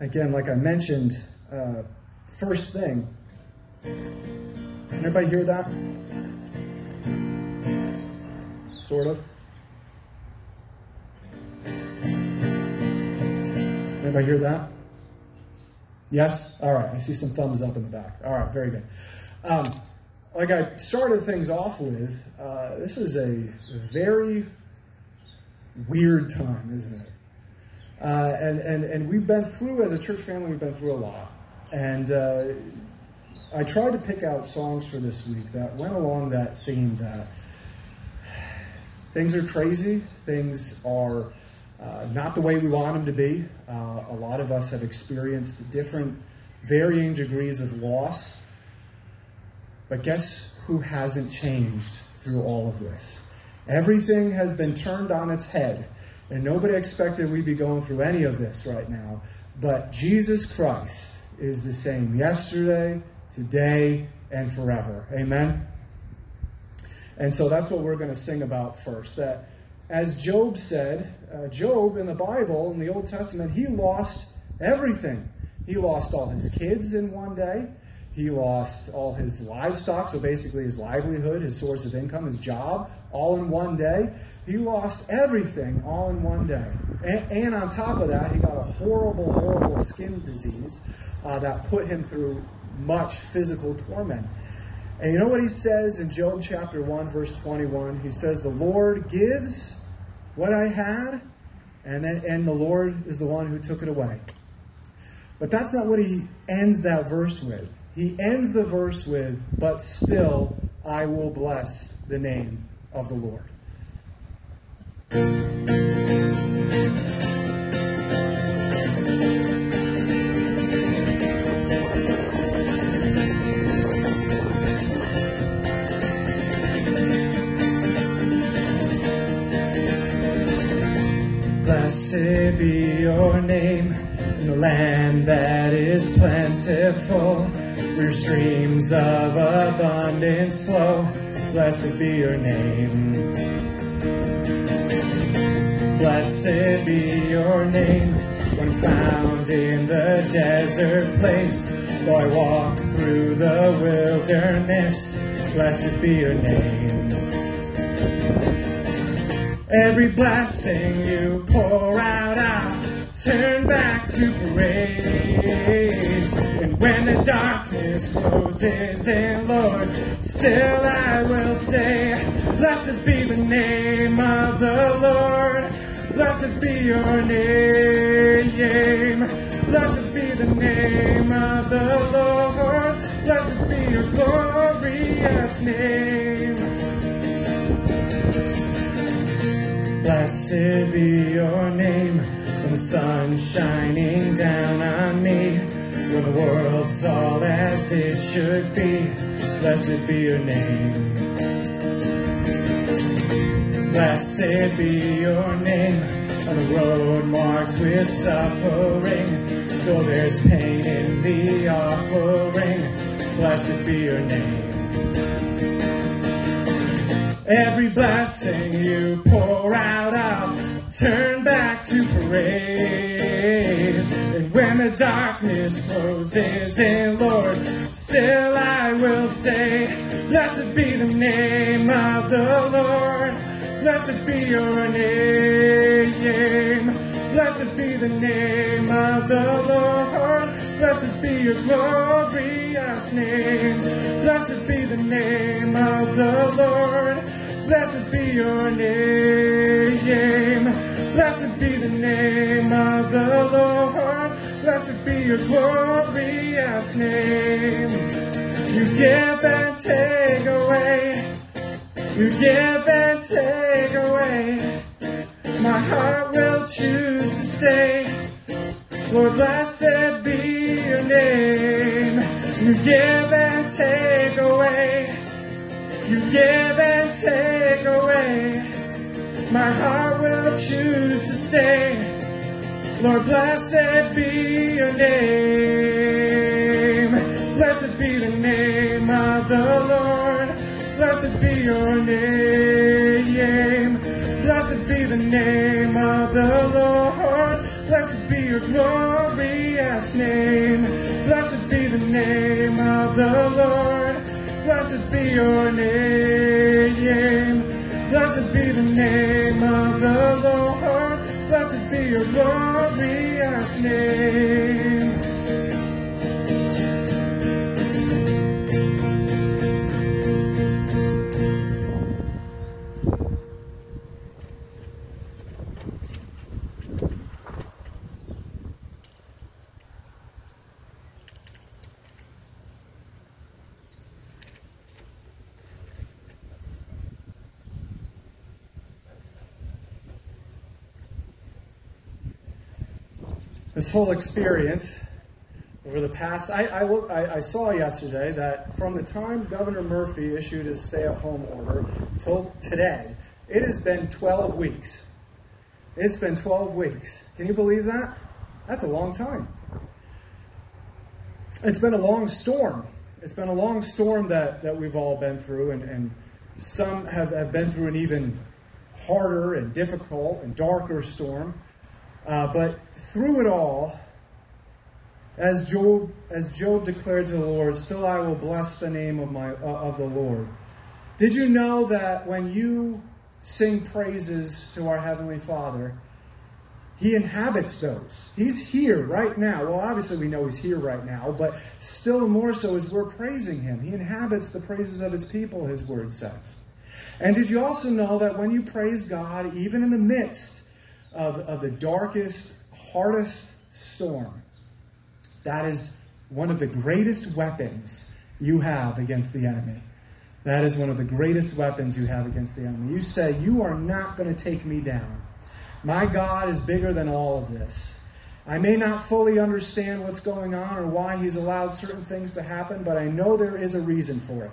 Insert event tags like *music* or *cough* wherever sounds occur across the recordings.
again, like I mentioned, uh, first thing. Can Everybody hear that? Sort of. Anybody hear that? Yes? All right. I see some thumbs up in the back. All right. Very good. Um, like I started things off with, uh, this is a very weird time, isn't it? Uh, and, and, and we've been through, as a church family, we've been through a lot. And uh, I tried to pick out songs for this week that went along that theme that things are crazy, things are uh, not the way we want them to be. Uh, a lot of us have experienced different, varying degrees of loss. But guess who hasn't changed through all of this? Everything has been turned on its head, and nobody expected we'd be going through any of this right now. But Jesus Christ is the same yesterday, today, and forever. Amen? And so that's what we're going to sing about first. That, as Job said, uh, Job in the Bible, in the Old Testament, he lost everything. He lost all his kids in one day. He lost all his livestock, so basically his livelihood, his source of income, his job, all in one day. He lost everything all in one day. And, and on top of that, he got a horrible, horrible skin disease uh, that put him through much physical torment. And you know what he says in Job chapter 1, verse 21? He says, The Lord gives what I had, and, then, and the Lord is the one who took it away. But that's not what he ends that verse with. He ends the verse with, But still I will bless the name of the Lord. Blessed be your name in the land that is plentiful, where streams of abundance flow. Blessed be your name. Blessed be your name when found in the desert place. Though I walk through the wilderness, blessed be your name. Every blessing you pour out, turn back to praise. And when the darkness closes in, Lord, still I will say, Blessed be the name of the Lord. Blessed be your name. Blessed be the name of the Lord. Blessed be your glorious name. Blessed be your name when the sun's shining down on me, when the world's all as it should be. Blessed be your name. Blessed be your name on the road marked with suffering. Though there's pain in the offering, blessed be your name. Every blessing you pour out, I'll turn back to praise. And when the darkness closes in, Lord, still I will say, Blessed be the name of the Lord. Blessed be your name. Blessed be the name of the Lord. Blessed be your glorious name. Blessed be the name of the Lord. Blessed be your name. Blessed be the name of the Lord. Blessed be your glorious name. You give and take away. You give and take away. My heart will choose to say, Lord, blessed be your name. You give and take away. You give and take away. My heart will choose to say, Lord, blessed be your name. Blessed be the name of the Lord. Blessed be your name. Blessed be the name of the Lord. Blessed be your glorious name. Blessed be the name of the Lord. Blessed be your name. Blessed be the name of the Lord. Blessed be your glorious name. This whole experience over the past, I, I, look, I, I, saw yesterday that from the time Governor Murphy issued his stay at home order till today, it has been 12 weeks. It's been 12 weeks. Can you believe that? That's a long time. It's been a long storm. It's been a long storm that, that we've all been through, and, and some have, have been through an even harder and difficult and darker storm. Uh, but through it all, as Job, as Job declared to the Lord, still I will bless the name of, my, uh, of the Lord. Did you know that when you sing praises to our Heavenly Father, He inhabits those? He's here right now. Well, obviously, we know He's here right now, but still more so as we're praising Him. He inhabits the praises of His people, His word says. And did you also know that when you praise God, even in the midst of, of the darkest, hardest storm, that is one of the greatest weapons you have against the enemy. That is one of the greatest weapons you have against the enemy. You say, You are not going to take me down. My God is bigger than all of this. I may not fully understand what's going on or why He's allowed certain things to happen, but I know there is a reason for it.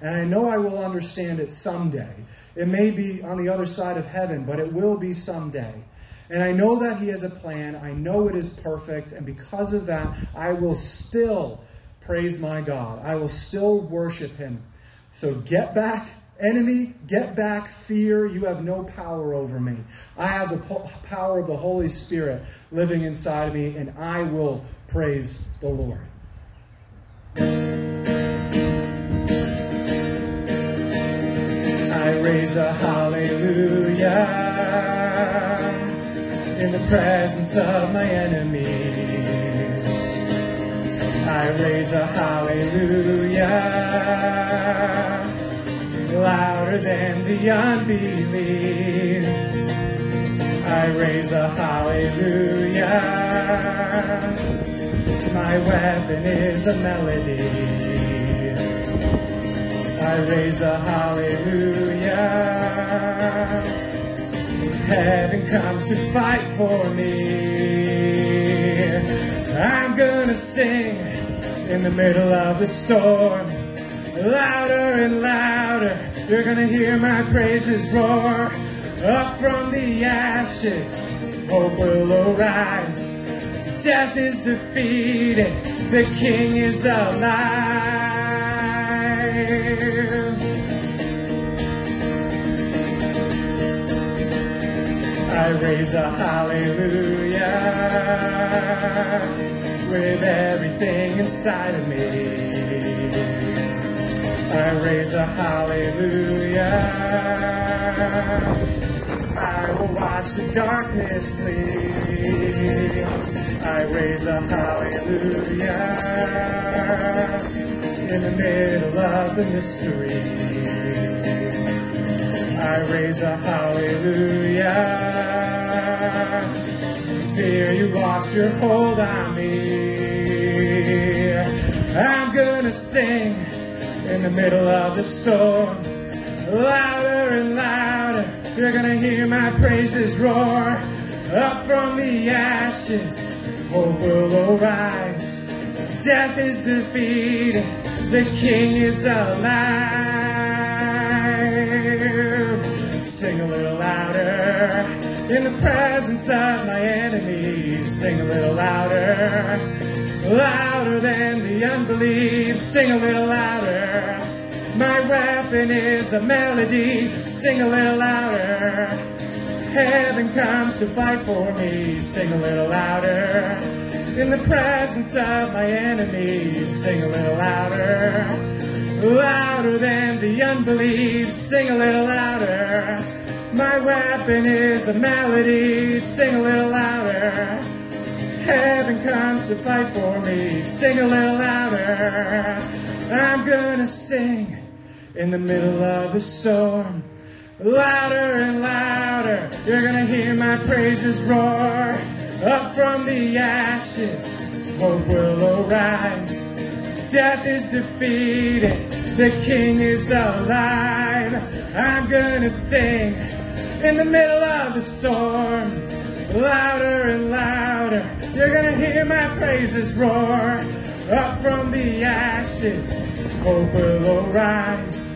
And I know I will understand it someday. It may be on the other side of heaven, but it will be someday. And I know that He has a plan. I know it is perfect. And because of that, I will still praise my God. I will still worship Him. So get back, enemy, get back, fear. You have no power over me. I have the power of the Holy Spirit living inside of me, and I will praise the Lord. I raise a hallelujah in the presence of my enemies. I raise a hallelujah louder than the unbelief. I raise a hallelujah. My weapon is a melody. I raise a hallelujah heaven comes to fight for me. I'm gonna sing in the middle of the storm, louder and louder. You're gonna hear my praises roar up from the ashes. Hope will arise. Death is defeated. The King is alive. I raise a hallelujah with everything inside of me. I raise a hallelujah. I will watch the darkness flee. I raise a hallelujah in the middle of the mystery. I raise a hallelujah. Fear you lost your hold on me. I'm gonna sing in the middle of the storm, louder and louder. You're gonna hear my praises roar up from the ashes. Hope will arise. Death is defeated. The King is alive. Sing a little louder in the presence of my enemies. Sing a little louder, louder than the unbelief. Sing a little louder. My weapon is a melody. Sing a little louder. Heaven comes to fight for me. Sing a little louder. In the presence of my enemies, sing a little louder. Louder than the unbelief, sing a little louder. My weapon is a melody, sing a little louder. Heaven comes to fight for me, sing a little louder. I'm gonna sing in the middle of the storm. Louder and louder, you're gonna hear my praises roar. Up from the ashes, hope will arise. Death is defeated, the King is alive. I'm gonna sing in the middle of the storm. Louder and louder, you're gonna hear my praises roar. Up from the ashes, hope will arise.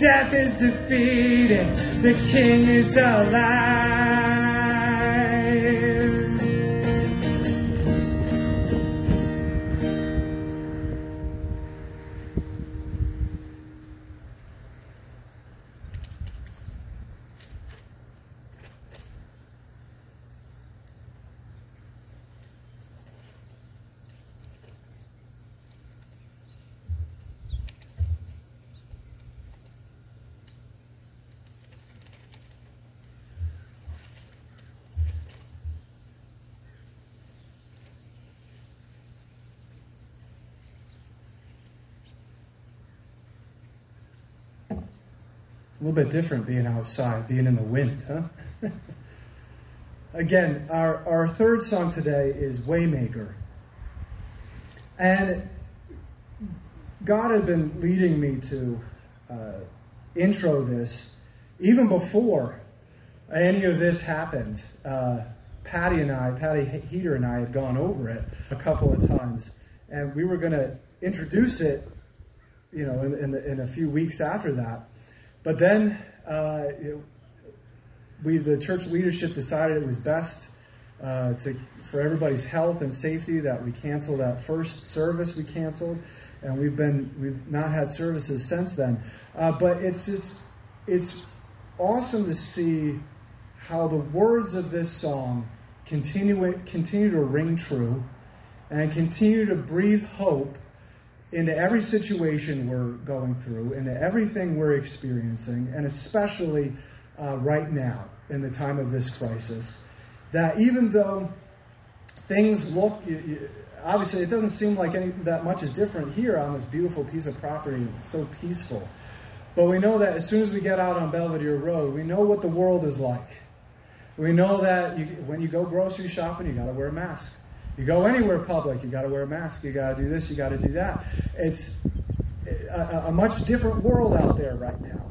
Death is defeated, the King is alive. A little bit different being outside, being in the wind, huh? *laughs* Again, our, our third song today is Waymaker. And God had been leading me to uh, intro this even before any of this happened. Uh, Patty and I, Patty Heater and I had gone over it a couple of times, and we were going to introduce it, you know, in, in, the, in a few weeks after that. But then uh, it, we, the church leadership decided it was best uh, to, for everybody's health and safety that we cancel that first service we canceled, and we've been we've not had services since then. Uh, but it's just it's awesome to see how the words of this song continue continue to ring true and continue to breathe hope into every situation we're going through, into everything we're experiencing, and especially uh, right now in the time of this crisis. That even though things look, you, you, obviously, it doesn't seem like any that much is different here on this beautiful piece of property. It's so peaceful. But we know that as soon as we get out on Belvedere Road, we know what the world is like. We know that you, when you go grocery shopping, you got to wear a mask. You go anywhere public, you got to wear a mask. You got to do this, you got to do that. It's a, a, much different world out there right now.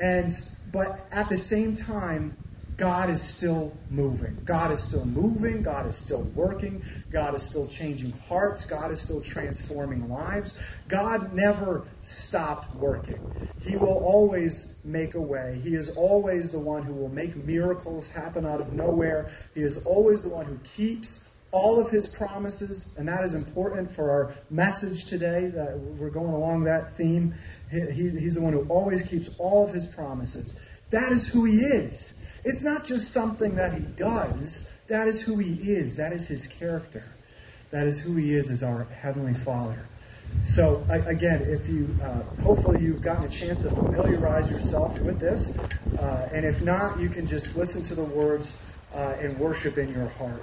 And but at the same time, God is still moving. God is still moving. God is still working. God is still changing hearts. God is still transforming lives. God never stopped working. He will always make a way. He is always the one who will make miracles happen out of nowhere. He is always the one who keeps all of his promises, and that is important for our message today. That we're going along that theme. He, he's the one who always keeps all of his promises. That is who he is. It's not just something that he does, that is who he is. That is his character. That is who he is as our Heavenly Father. So, again, if you uh, hopefully you've gotten a chance to familiarize yourself with this, uh, and if not, you can just listen to the words uh, and worship in your heart.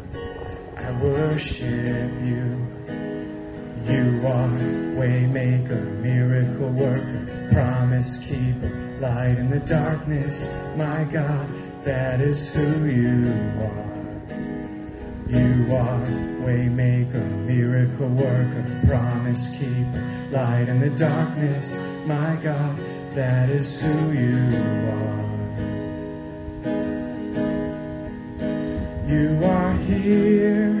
I worship you. You are waymaker, miracle worker, promise keeper, light in the darkness, my God. That is who you are. You are waymaker, miracle worker, promise keeper, light in the darkness, my God. That is who you are. You are here,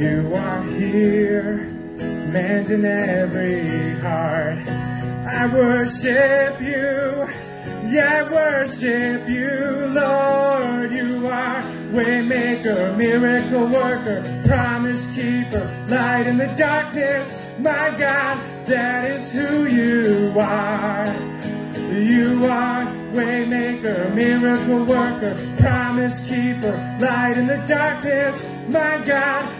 You are here, mending every heart. I worship you. Yeah, I worship you, Lord. You are waymaker, miracle worker, promise keeper, light in the darkness. My God, that is who you are. You are waymaker, miracle worker, promise keeper, light in the darkness. My God,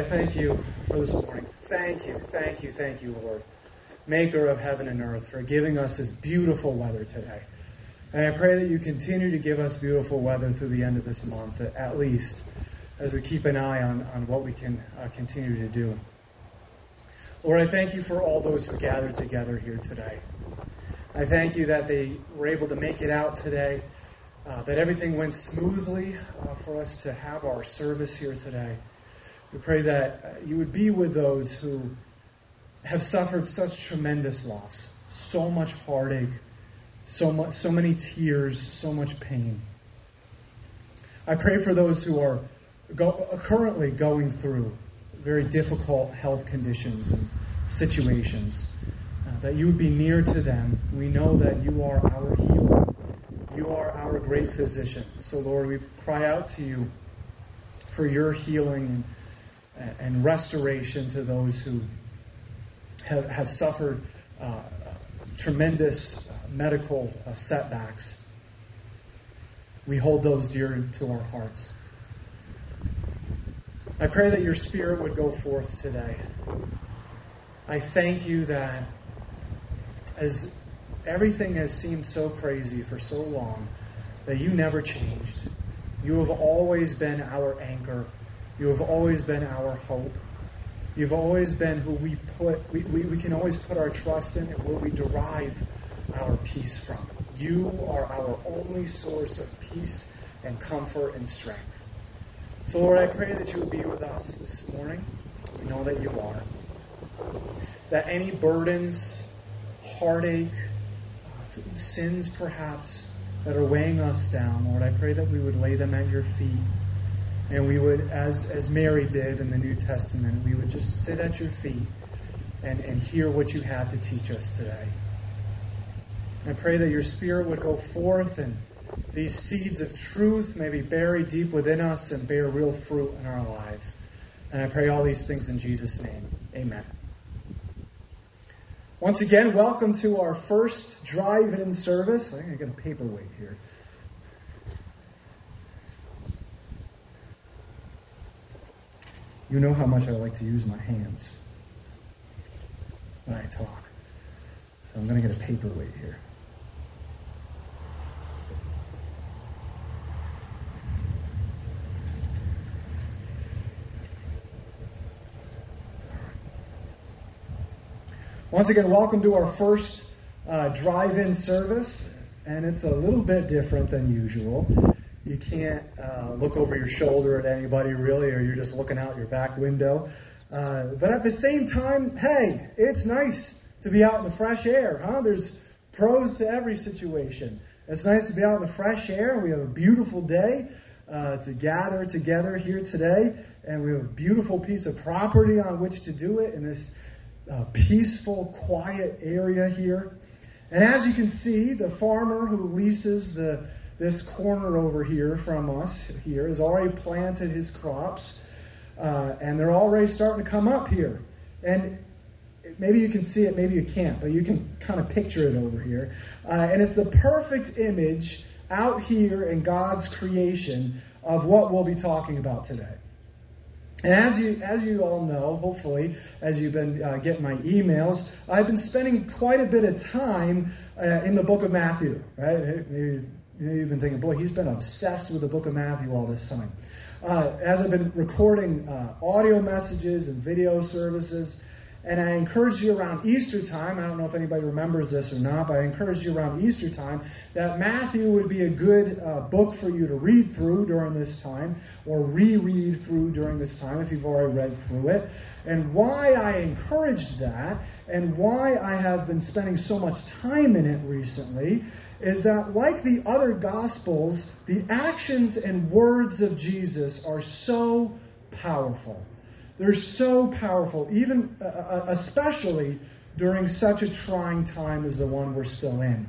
I thank you for this morning. Thank you, thank you, thank you, Lord, Maker of heaven and earth, for giving us this beautiful weather today. And I pray that you continue to give us beautiful weather through the end of this month, at least, as we keep an eye on, on what we can uh, continue to do. Lord, I thank you for all those who gathered together here today. I thank you that they were able to make it out today, uh, that everything went smoothly uh, for us to have our service here today. We pray that uh, you would be with those who have suffered such tremendous loss, so much heartache, so much, so many tears, so much pain. I pray for those who are go, currently going through very difficult health conditions and situations, uh, that you would be near to them. We know that you are our healer. You are our great physician. So, Lord, we cry out to you for your healing and, restoration to those who have, have suffered uh, tremendous medical uh, setbacks. We hold those dear to our hearts. I pray that your spirit would go forth today. I thank you that as everything has seemed so crazy for so long, that you never changed. You have always been our anchor. You have always been our hope. You've always been who we put, we, we, we can always put our trust in and where we derive our peace from. You are our only source of peace and comfort and strength. So, Lord, I pray that you would be with us this morning. We know that you are. That any burdens, heartache, sins perhaps that are weighing us down, Lord, I pray that we would lay them at your feet. And we would, as, as Mary did in the New Testament, we would just sit at your feet and, and hear what you have to teach us today. I pray that your Spirit would go forth and these seeds of truth may be buried deep within us and bear real fruit in our lives. And I pray all these things in Jesus' name. Amen. Once again, welcome to our first drive in service. I think I got a paperweight here. You know how much I like to use my hands when I talk. So I'm going to get a paperweight here. Once again, welcome to our first uh, drive in service, and it's a little bit different than usual. You can't uh, look over your shoulder at anybody really, or you're just looking out your back window. Uh, but at the same time, hey, it's nice to be out in the fresh air, huh? There's pros to every situation. It's nice to be out in the fresh air. We have a beautiful day uh, to gather together here today, and we have a beautiful piece of property on which to do it in this uh, peaceful, quiet area here. And as you can see, the farmer who leases the this corner over here from us here has already planted his crops, uh, and they're already starting to come up here. And maybe you can see it, maybe you can't, but you can kind of picture it over here. Uh, and it's the perfect image out here in God's creation of what we'll be talking about today. And as you, as you all know, hopefully, as you've been uh, getting my emails, I've been spending quite a bit of time uh, in the book of Matthew, right? Maybe, you've been thinking, boy, he's been obsessed with the book of Matthew all this time. Uh, as I've been recording uh, audio messages and video services, and I encourage you around Easter time, I don't know if anybody remembers this or not, but I encourage you around Easter time that Matthew would be a good uh, book for you to read through during this time or reread through during this time if you've already read through it. And why I encouraged that and why I have been spending so much time in it recently is that, like the other Gospels, the actions and words of Jesus are so powerful. They're so powerful, even uh, uh, especially during such a trying time as the one we're still in.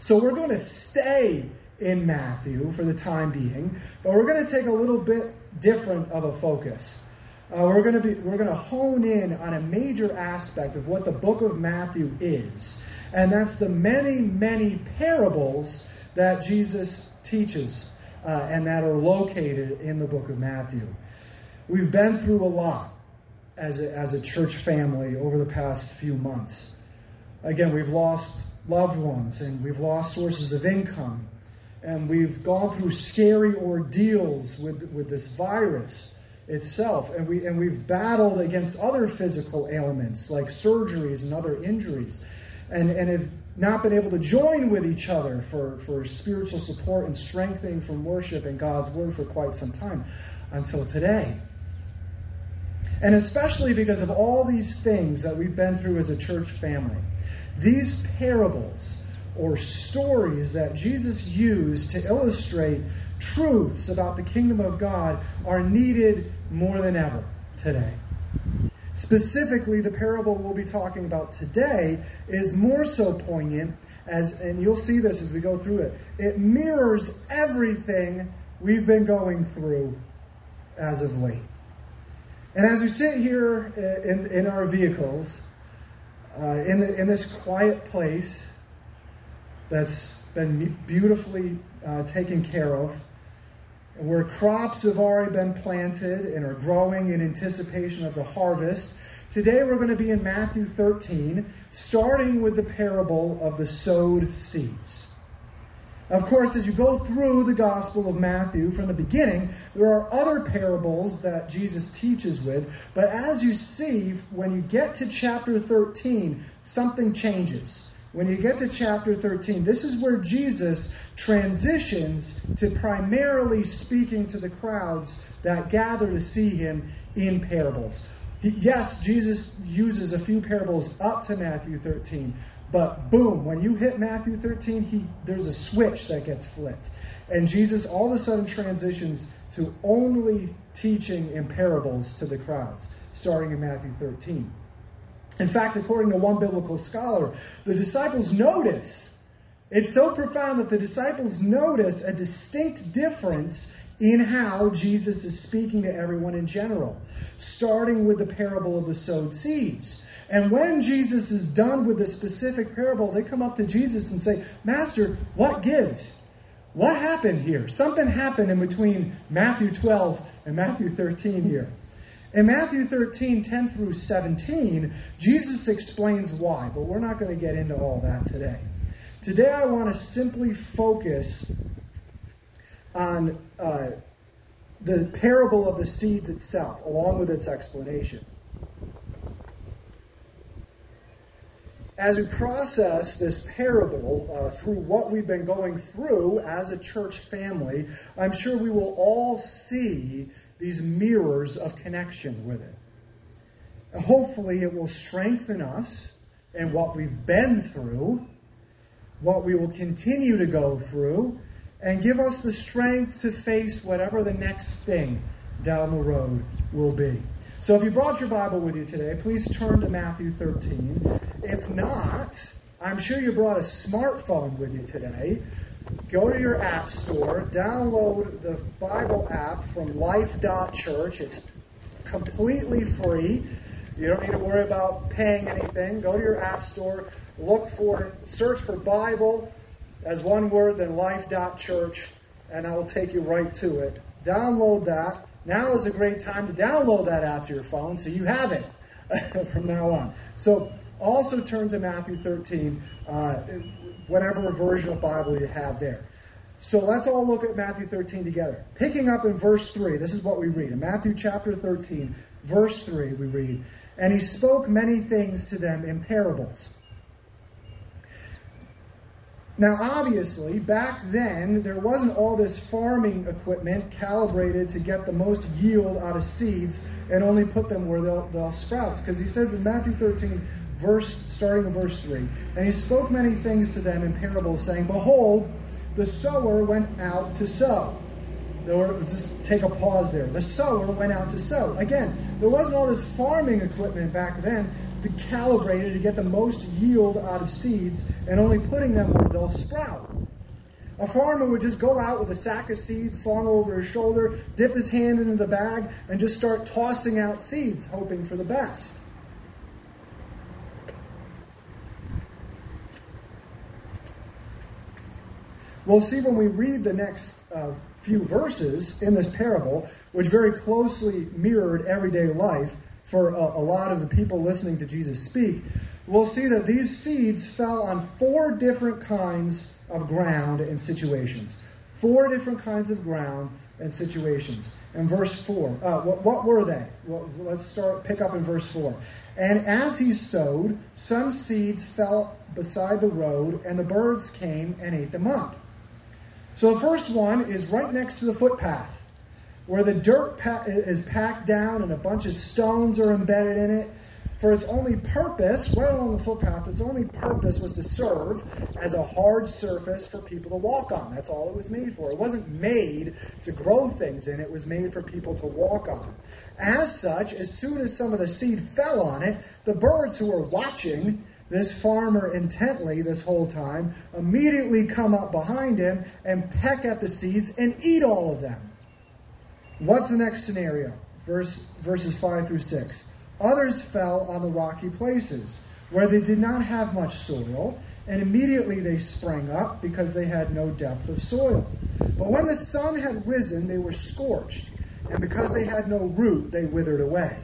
So we're going to stay in Matthew for the time being, but we're going to take a little bit different of a focus. Uh, we're going to be we're going to hone in on a major aspect of what the book of Matthew is, and that's the many many parables that Jesus teaches uh, and that are located in the book of Matthew. We've been through a lot as a, as a church family over the past few months. Again, we've lost loved ones and we've lost sources of income. And we've gone through scary ordeals with, with this virus itself. And, we, and we've battled against other physical ailments like surgeries and other injuries. And, and have not been able to join with each other for, for spiritual support and strengthening from worship and God's word for quite some time until today. And especially because of all these things that we've been through as a church family. These parables or stories that Jesus used to illustrate truths about the kingdom of God are needed more than ever today. Specifically, the parable we'll be talking about today is more so poignant as, and you'll see this as we go through it, it mirrors everything we've been going through as of late. And as we sit here in, in our vehicles, uh, in, in this quiet place, that's been beautifully uh, taken care of, where crops have already been planted and are growing in anticipation of the harvest. Today we're going to be in Matthew 13, starting with the parable of the sowed seeds. Of course, as you go through the Gospel of Matthew from the beginning, there are other parables that Jesus teaches with. But as you see, when you get to chapter 13, something changes. When you get to chapter 13, this is where Jesus transitions to primarily speaking to the crowds that gather to see him in parables. Yes, Jesus uses a few parables up to Matthew 13, but boom, when you hit Matthew 13, he, there's a switch that gets flipped. And Jesus all of a sudden transitions to only teaching in parables to the crowds, starting in Matthew 13. In fact, according to one biblical scholar, the disciples notice, it's so profound that the disciples notice a distinct difference in how Jesus is speaking to everyone in general, starting with the parable of the sowed seeds. And when Jesus is done with the specific parable, they come up to Jesus and say, Master, what gives? What happened here? Something happened in between Matthew 12 and Matthew 13 here. In Matthew 13, 10 through 17, Jesus explains why, but we're not going to get into all that today. Today, I want to simply focus on uh, the parable of the seeds itself, along with its explanation. as we process this parable uh, through what we've been going through as a church family, I'm sure we will all see these mirrors of connection with it. Hopefully, it will strengthen us in what we've been through, what we will continue to go through, and give us the strength to face whatever the next thing down the road will be. So if you brought your Bible with you today, please turn to Matthew 13. If not, I'm sure you brought a smartphone with you today. Go to your app store, download the Bible app from life.church. It's completely free. You don't need to worry about paying anything. Go to your app store, look for, search for Bible as one word, then life.church, and I will take you right to it. Download that now is a great time to download that app to your phone so you have it *laughs* from now on. So also turn to Matthew 13, uh, whatever version of Bible you have there. So let's all look at Matthew 13 together. Picking up in verse 3, this is what we read. In Matthew chapter 13, verse 3, we read, And he spoke many things to them in parables now, obviously, back then, there wasn't all this farming equipment calibrated to get the most yield out of seeds and only put them where they'll, they'll sprout. Because he says in Matthew 13, verse, starting in verse 3, And he spoke many things to them in parables, saying, Behold, the sower went out to sow. Or just take a pause there. The sower went out to sow. Again, there wasn't all this farming equipment back then to calibrated to get the most yield out of seeds and only putting them where they'll sprout. A farmer would just go out with a sack of seeds slung over his shoulder, dip his hand into the bag, and just start tossing out seeds, hoping for the best. We'll see when we read the next uh, few verses in this parable, which very closely mirrored everyday life, for a, a lot of the people listening to Jesus speak, we'll see that these seeds fell on four different kinds of ground and situations. Four different kinds of ground and situations. In verse 4, uh, what, what, were they? Well, let's start, pick up in verse 4. And as he sowed, some seeds fell beside the road, and the birds came and ate them up. So the first one is right next to the footpath where the dirt pa- is packed down and a bunch of stones are embedded in it for its only purpose, right along the footpath, its only purpose was to serve as a hard surface for people to walk on. That's all it was made for. It wasn't made to grow things in, it was made for people to walk on. As such, as soon as some of the seed fell on it, the birds who were watching this farmer intently this whole time immediately come up behind him and peck at the seeds and eat all of them. What's the next scenario? Verse, verses 5 through 6. Others fell on the rocky places, where they did not have much soil, and immediately they sprang up because they had no depth of soil. But when the sun had risen, they were scorched, and because they had no root, they withered away.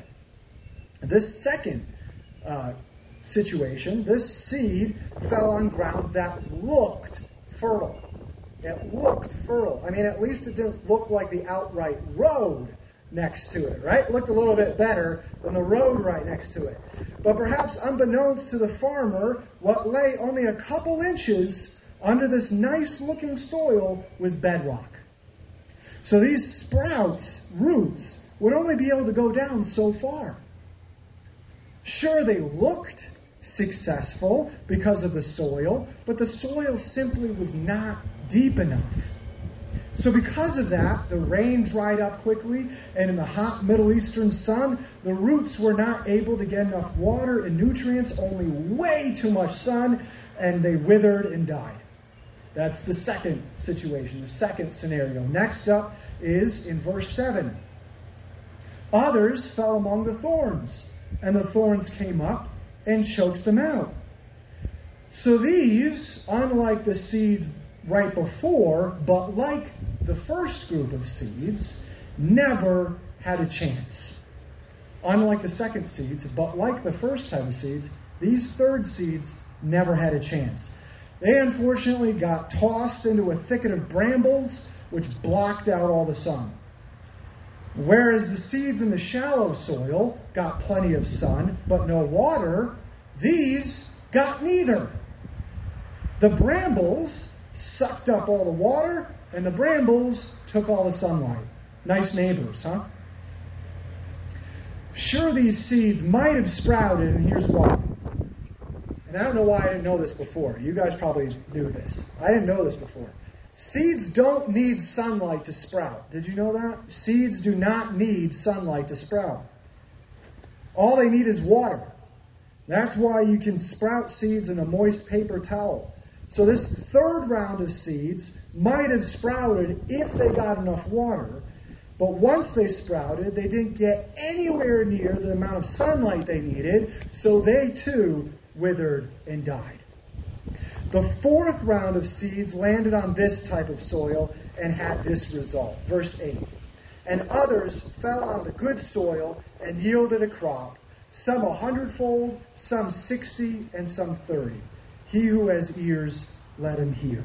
This second uh, situation, this seed fell on ground that looked fertile. It looked fertile. I mean, at least it didn't look like the outright road next to it, right? It looked a little bit better than the road right next to it. But perhaps unbeknownst to the farmer, what lay only a couple inches under this nice looking soil was bedrock. So these sprouts, roots, would only be able to go down so far. Sure, they looked successful because of the soil, but the soil simply was not deep enough. So, because of that, the rain dried up quickly, and in the hot Middle Eastern sun, the roots were not able to get enough water and nutrients, only way too much sun, and they withered and died. That's the second situation, the second scenario. Next up is in verse 7. Others fell among the thorns, and the thorns came up and choked them out. So these, unlike the seeds right before, but like the first group of seeds, never had a chance. Unlike the second seeds, but like the first type of seeds, these third seeds never had a chance. They unfortunately got tossed into a thicket of brambles, which blocked out all the sun. Whereas the seeds in the shallow soil got plenty of sun, but no water, these got neither. The brambles sucked up all the water, and the brambles took all the sunlight. Nice neighbors, huh? Sure, these seeds might have sprouted, and here's why. And I don't know why I didn't know this before. You guys probably knew this. I didn't know this before. Seeds don't need sunlight to sprout. Did you know that? Seeds do not need sunlight to sprout. All they need is water. That's why you can sprout seeds in a moist paper towel. So, this third round of seeds might have sprouted if they got enough water, but once they sprouted, they didn't get anywhere near the amount of sunlight they needed, so they too withered and died. The fourth round of seeds landed on this type of soil and had this result. Verse 8 And others fell on the good soil and yielded a crop, some a hundredfold, some sixty, and some thirty. He who has ears, let him hear.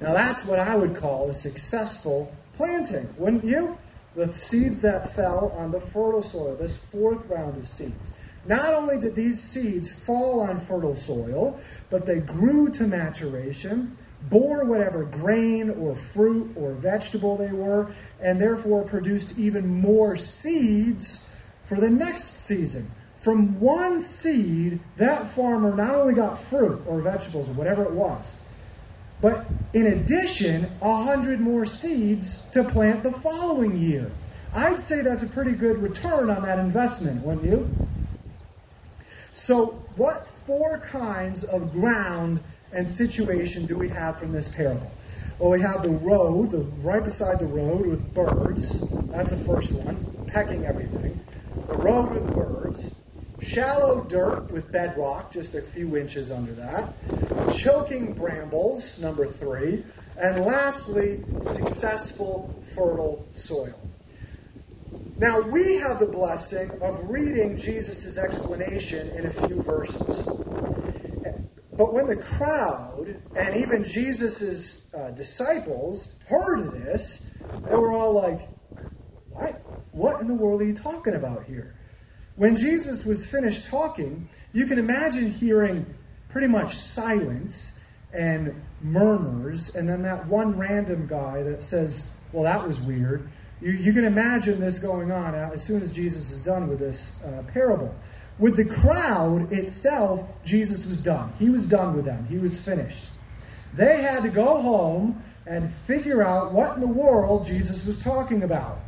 Now, that's what I would call a successful planting, wouldn't you? The seeds that fell on the fertile soil, this fourth round of seeds. Not only did these seeds fall on fertile soil, but they grew to maturation, bore whatever grain or fruit or vegetable they were, and therefore produced even more seeds for the next season. From one seed, that farmer not only got fruit or vegetables or whatever it was, but in addition, a hundred more seeds to plant the following year. I'd say that's a pretty good return on that investment, wouldn't you? So, what four kinds of ground and situation do we have from this parable? Well, we have the road, the right beside the road with birds. That's the first one, pecking everything. The road with birds shallow dirt with bedrock, just a few inches under that, choking brambles, number three, and lastly, successful fertile soil. Now, we have the blessing of reading Jesus' explanation in a few verses. But when the crowd and even Jesus' uh, disciples heard this, they were all like, what? What in the world are you talking about here? When Jesus was finished talking, you can imagine hearing pretty much silence and murmurs, and then that one random guy that says, Well, that was weird. You, you can imagine this going on as soon as Jesus is done with this uh, parable. With the crowd itself, Jesus was done. He was done with them, he was finished. They had to go home and figure out what in the world Jesus was talking about.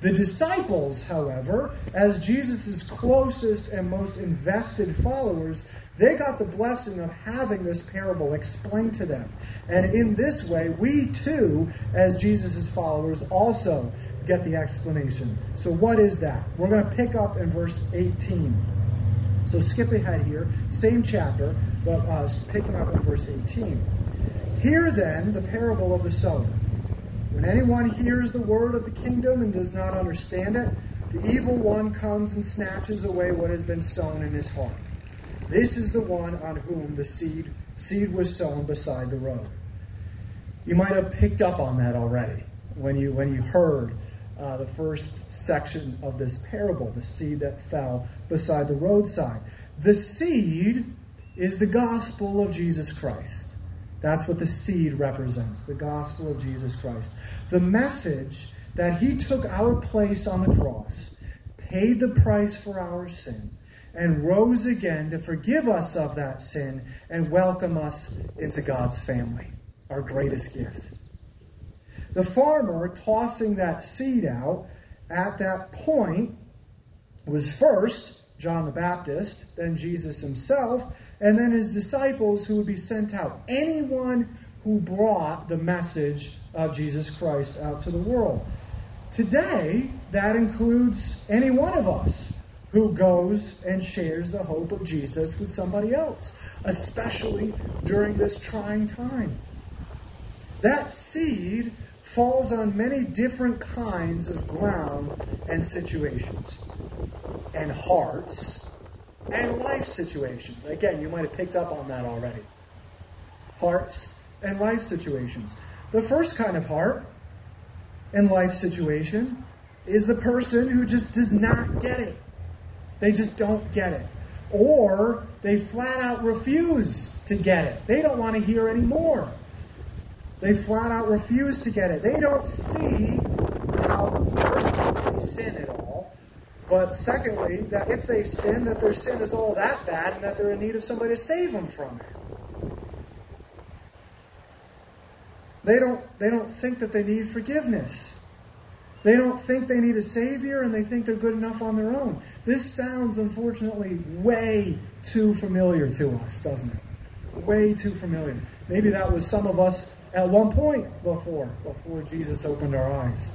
The disciples, however, as Jesus' closest and most invested followers, they got the blessing of having this parable explained to them. And in this way, we too, as Jesus' followers, also get the explanation. So, what is that? We're going to pick up in verse 18. So, skip ahead here, same chapter, but uh, picking up in verse 18. Hear then the parable of the sower. When anyone hears the word of the kingdom and does not understand it, the evil one comes and snatches away what has been sown in his heart. This is the one on whom the seed seed was sown beside the road. You might have picked up on that already when you when you heard uh, the first section of this parable, the seed that fell beside the roadside. The seed is the gospel of Jesus Christ. That's what the seed represents the gospel of Jesus Christ. The message that he took our place on the cross, paid the price for our sin, and rose again to forgive us of that sin and welcome us into God's family, our greatest gift. The farmer tossing that seed out at that point was first John the Baptist, then Jesus himself, and then his disciples who would be sent out. Anyone who brought the message of Jesus Christ out to the world. Today, that includes any one of us who goes and shares the hope of Jesus with somebody else, especially during this trying time. That seed falls on many different kinds of ground and situations and hearts and life situations. Again, you might have picked up on that already. Hearts and life situations. The first kind of heart and life situation is the person who just does not get it. They just don't get it. Or they flat out refuse to get it. They don't want to hear anymore. They flat out refuse to get it. They don't see how, first of all, they sin at all but secondly, that if they sin, that their sin is all that bad and that they're in need of somebody to save them from it. They don't, they don't think that they need forgiveness. They don't think they need a Savior and they think they're good enough on their own. This sounds, unfortunately, way too familiar to us, doesn't it? Way too familiar. Maybe that was some of us at one point before, before Jesus opened our eyes.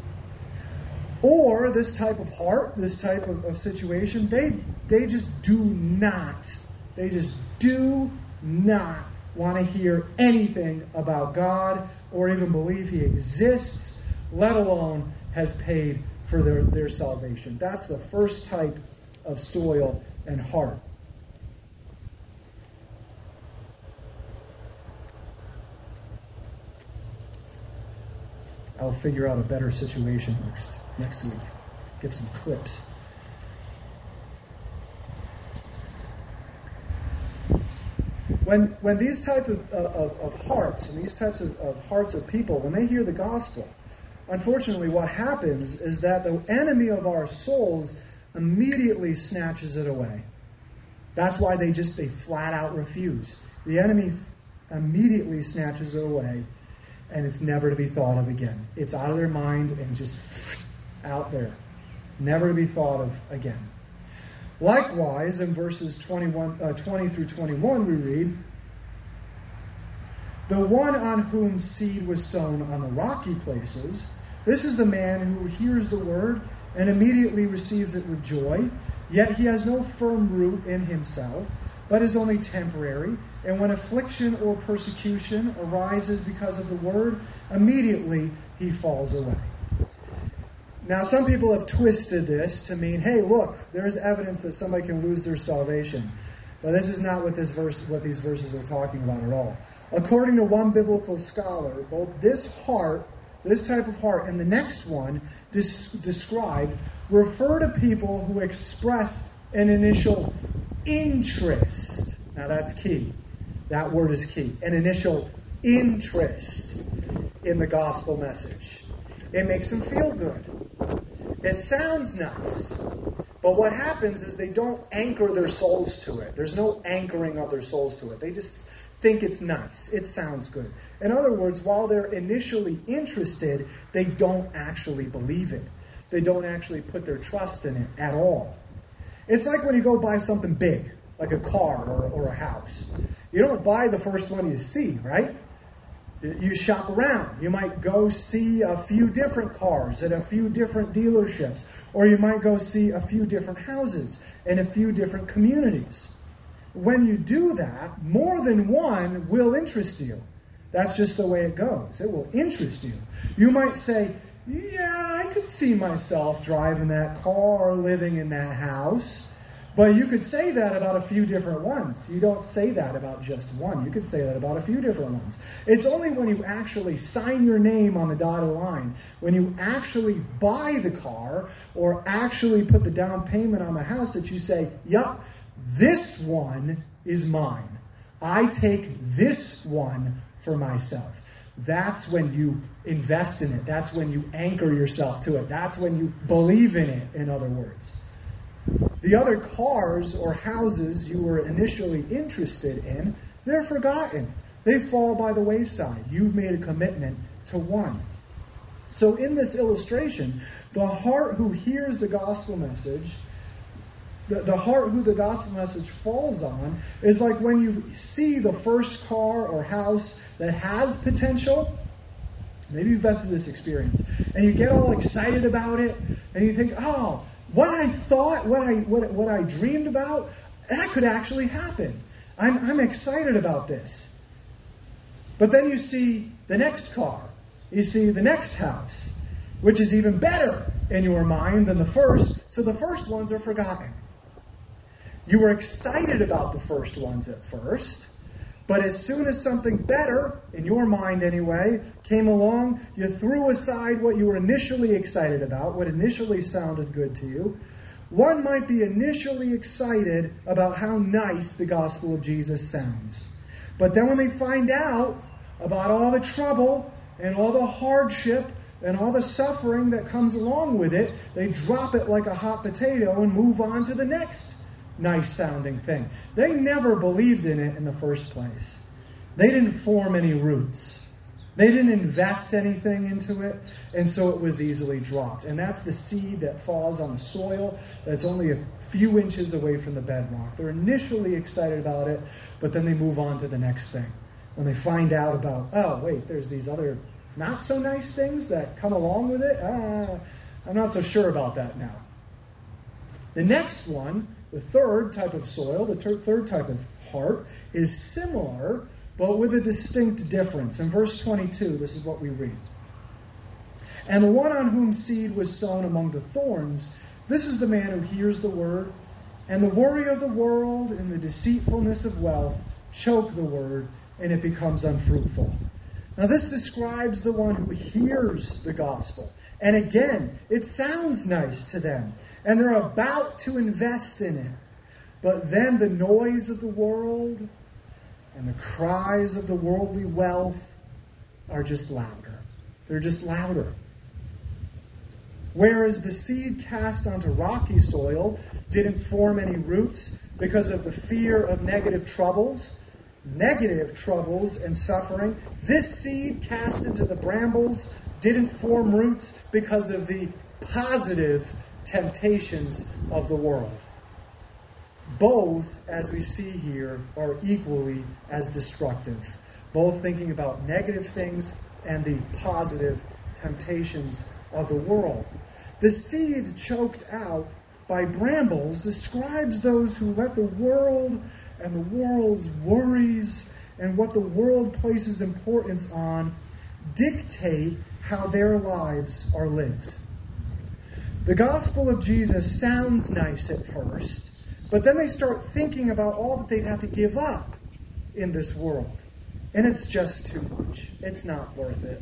Or this type of heart, this type of, of situation, they, they just do not, they just do not want to hear anything about God or even believe He exists, let alone has paid for their, their salvation. That's the first type of soil and heart. I'll figure out a better situation next next week. Get some clips. When, when these type of, of, of hearts and these types of, of hearts of people, when they hear the gospel, unfortunately what happens is that the enemy of our souls immediately snatches it away. That's why they just they flat out refuse. The enemy immediately snatches it away and it's never to be thought of again. It's out of their mind and just out there, never to be thought of again. Likewise, in verses 21, uh, 20 through 21, we read, The one on whom seed was sown on the rocky places, this is the man who hears the word and immediately receives it with joy, yet he has no firm root in himself but is only temporary. And when affliction or persecution arises because of the word, immediately he falls away. Now, some people have twisted this to mean, hey, look, there is evidence that somebody can lose their salvation. But this is not what this verse, what these verses are talking about at all. According to one biblical scholar, both this heart, this type of heart, and the next one des- described refer to people who express an initial interest. Now that's key. That word is key. An initial interest in the gospel message. It makes them feel good. It sounds nice. But what happens is they don't anchor their souls to it. There's no anchoring of their souls to it. They just think it's nice. It sounds good. In other words, while they're initially interested, they don't actually believe it. they don't actually put their trust in it at all. It's like when you go buy something big, like a car or, or a house. You don't buy the first one you see, right? You shop around. You might go see a few different cars at a few different dealerships, or you might go see a few different houses in a few different communities. When you do that, more than one will interest you. That's just the way it goes. It will interest you. You might say, Yeah, I could see myself driving that car or living in that house. But you could say that about a few different ones. You don't say that about just one. You could say that about a few different ones. It's only when you actually sign your name on the dotted line, when you actually buy the car or actually put the down payment on the house that you say, Yup, this one is mine. I take this one for myself. That's when you invest in it. That's when you anchor yourself to it. That's when you believe in it, in other words. The other cars or houses you were initially interested in, they're forgotten. They fall by the wayside. You've made a commitment to one. So, in this illustration, the heart who hears the gospel message, the, the heart who the gospel message falls on, is like when you see the first car or house that has potential. Maybe you've been through this experience, and you get all excited about it, and you think, oh, what I thought, what I, what, what I dreamed about, that could actually happen. I'm, I'm excited about this. But then you see the next car, you see the next house, which is even better in your mind than the first, so the first ones are forgotten. You were excited about the first ones at first, but as soon as something better, in your mind anyway, came along, you threw aside what you were initially excited about, what initially sounded good to you. One might be initially excited about how nice the gospel of Jesus sounds. But then when they find out about all the trouble and all the hardship and all the suffering that comes along with it, they drop it like a hot potato and move on to the next nice sounding thing. They never believed in it in the first place. They didn't form any roots. They didn't invest anything into it, and so it was easily dropped. And that's the seed that falls on the soil that's only a few inches away from the bedrock. They're initially excited about it, but then they move on to the next thing. When they find out about, oh, wait, there's these other not so nice things that come along with it, ah, I'm not so sure about that now. The next one the third type of soil, the ter- third type of heart, is similar, but with a distinct difference. In verse 22, this is what we read. And the one on whom seed was sown among the thorns, this is the man who hears the word, and the worry of the world and the deceitfulness of wealth choke the word, and it becomes unfruitful. Now, this describes the one who hears the gospel. And again, it sounds nice to them and they're about to invest in it. But then the noise of the world and the cries of the worldly wealth are just louder. They're just louder. Whereas the seed cast onto rocky soil didn't form any roots because of the fear of negative troubles, negative troubles and suffering. This seed cast into the brambles didn't form roots because of the positive temptations of the world. Both, as we see here, are equally as destructive. Both thinking about negative things and the positive temptations of the world. The seed choked out by brambles describes those who let the world and the world's worries and what the world places importance on dictate how their lives are lived. The gospel of Jesus sounds nice at first, but then they start thinking about all that they'd have to give up in this world. And it's just too much. It's not worth it.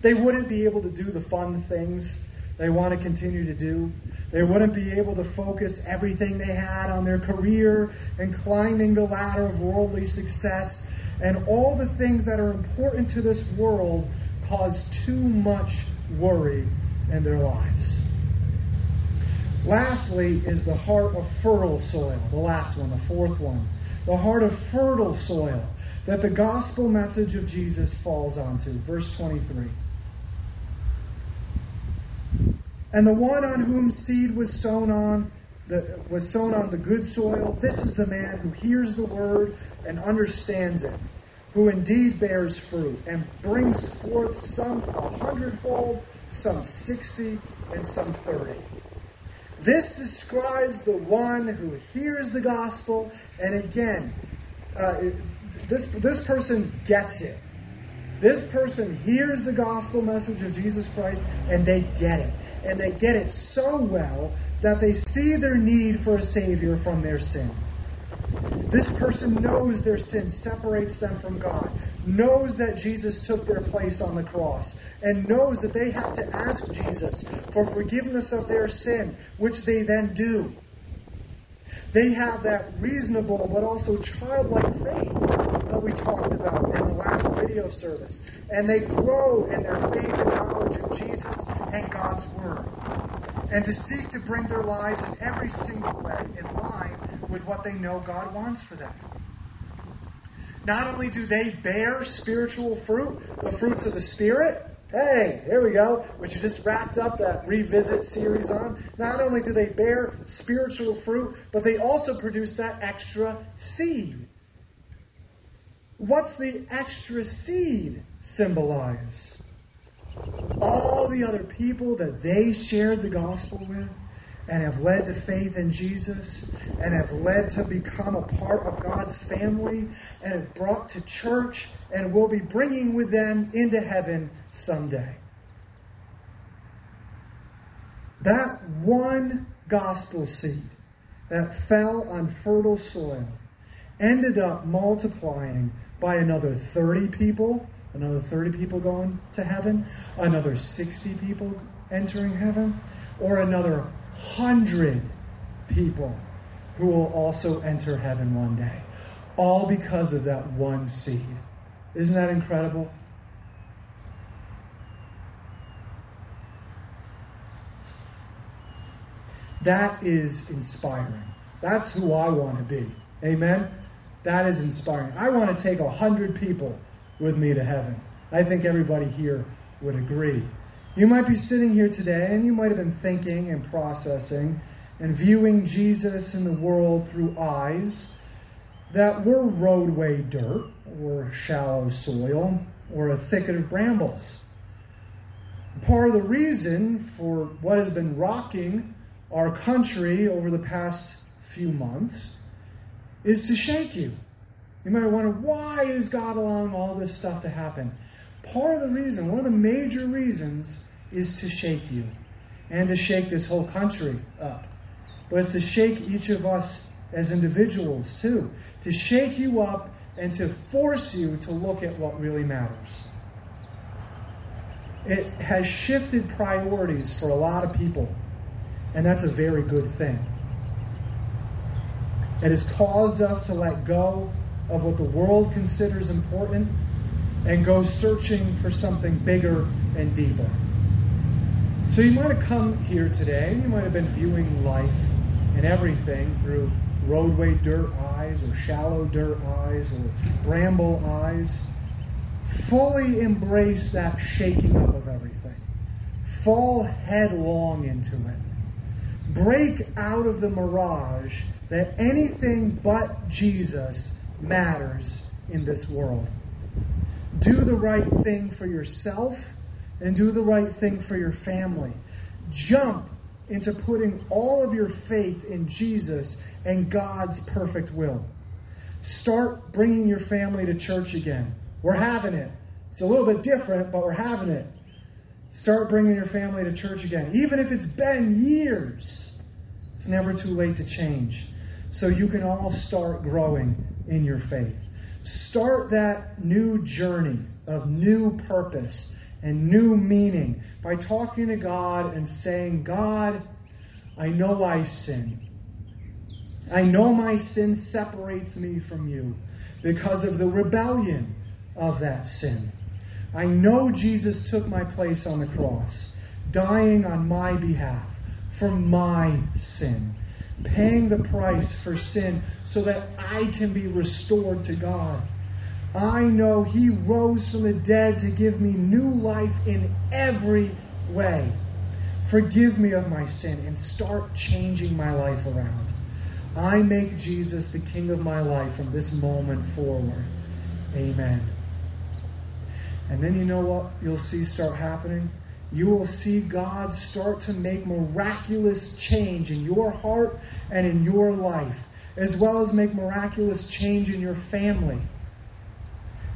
They wouldn't be able to do the fun things they want to continue to do. They wouldn't be able to focus everything they had on their career and climbing the ladder of worldly success. And all the things that are important to this world cause too much worry in their lives. Lastly, is the heart of fertile soil, the last one, the fourth one. The heart of fertile soil that the gospel message of Jesus falls onto. Verse 23. And the one on whom seed was sown on the, was sown on the good soil, this is the man who hears the word and understands it, who indeed bears fruit and brings forth some a hundredfold, some sixty, and some thirty. This describes the one who hears the gospel, and again, uh, this, this person gets it. This person hears the gospel message of Jesus Christ and they get it. And they get it so well that they see their need for a Savior from their sin. This person knows their sin separates them from God, knows that Jesus took their place on the cross, and knows that they have to ask Jesus for forgiveness of their sin, which they then do. They have that reasonable but also childlike faith that we talked about in the last video service. And they grow in their faith and knowledge of Jesus and God's Word. And to seek to bring their lives in every single way in line with what they know God wants for them. Not only do they bear spiritual fruit, the fruits of the Spirit, Hey, here we go, which you just wrapped up that revisit series on. Not only do they bear spiritual fruit, but they also produce that extra seed. What's the extra seed symbolize? All the other people that they shared the gospel with and have led to faith in Jesus and have led to become a part of God's family and have brought to church and will be bringing with them into heaven someday. That one gospel seed that fell on fertile soil ended up multiplying by another 30 people, another 30 people going to heaven, another 60 people entering heaven, or another 100 people who will also enter heaven one day. All because of that one seed. Isn't that incredible? That is inspiring. That's who I want to be. Amen? That is inspiring. I want to take a hundred people with me to heaven. I think everybody here would agree. You might be sitting here today and you might have been thinking and processing and viewing Jesus in the world through eyes that were roadway dirt or shallow soil or a thicket of brambles. Part of the reason for what has been rocking our country over the past few months is to shake you. You might wonder, why is God allowing all this stuff to happen? Part of the reason, one of the major reasons, is to shake you and to shake this whole country up. But it's to shake each of us as individuals too, to shake you up and to force you to look at what really matters. It has shifted priorities for a lot of people, and that's a very good thing. It has caused us to let go of what the world considers important and go searching for something bigger and deeper. So you might have come here today, you might have been viewing life and everything through roadway dirt eyes or shallow dirt eyes or bramble eyes. Fully embrace that shaking up of everything. Fall headlong into it. Break out of the mirage that anything but Jesus matters in this world. Do the right thing for yourself and do the right thing for your family. Jump into putting all of your faith in Jesus and God's perfect will. Start bringing your family to church again. We're having it. It's a little bit different, but we're having it. Start bringing your family to church again. Even if it's been years, it's never too late to change. So you can all start growing in your faith. Start that new journey of new purpose and new meaning by talking to God and saying, God, I know I sin. I know my sin separates me from you because of the rebellion of that sin. I know Jesus took my place on the cross, dying on my behalf for my sin, paying the price for sin so that I can be restored to God. I know He rose from the dead to give me new life in every way. Forgive me of my sin and start changing my life around. I make Jesus the King of my life from this moment forward. Amen. And then you know what you'll see start happening? You will see God start to make miraculous change in your heart and in your life, as well as make miraculous change in your family.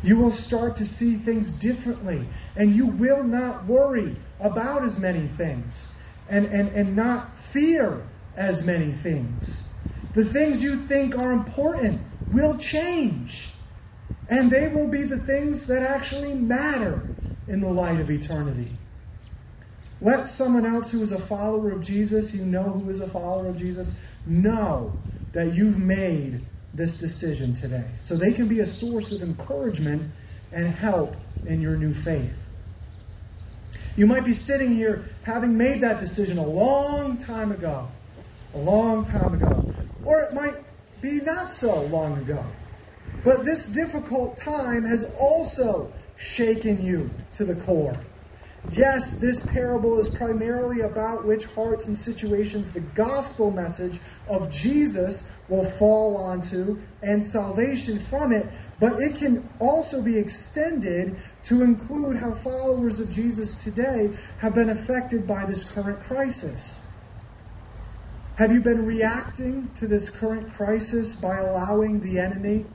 You will start to see things differently, and you will not worry about as many things and, and, and not fear as many things. The things you think are important will change, and they will be the things that actually matter in the light of eternity. Let someone else who is a follower of Jesus, you know who is a follower of Jesus, know that you've made this decision today. So they can be a source of encouragement and help in your new faith. You might be sitting here having made that decision a long time ago, a long time ago, or it might be not so long ago. But this difficult time has also shaken you to the core. Yes, this parable is primarily about which hearts and situations the gospel message of Jesus will fall onto and salvation from it, but it can also be extended to include how followers of Jesus today have been affected by this current crisis. Have you been reacting to this current crisis by allowing the enemy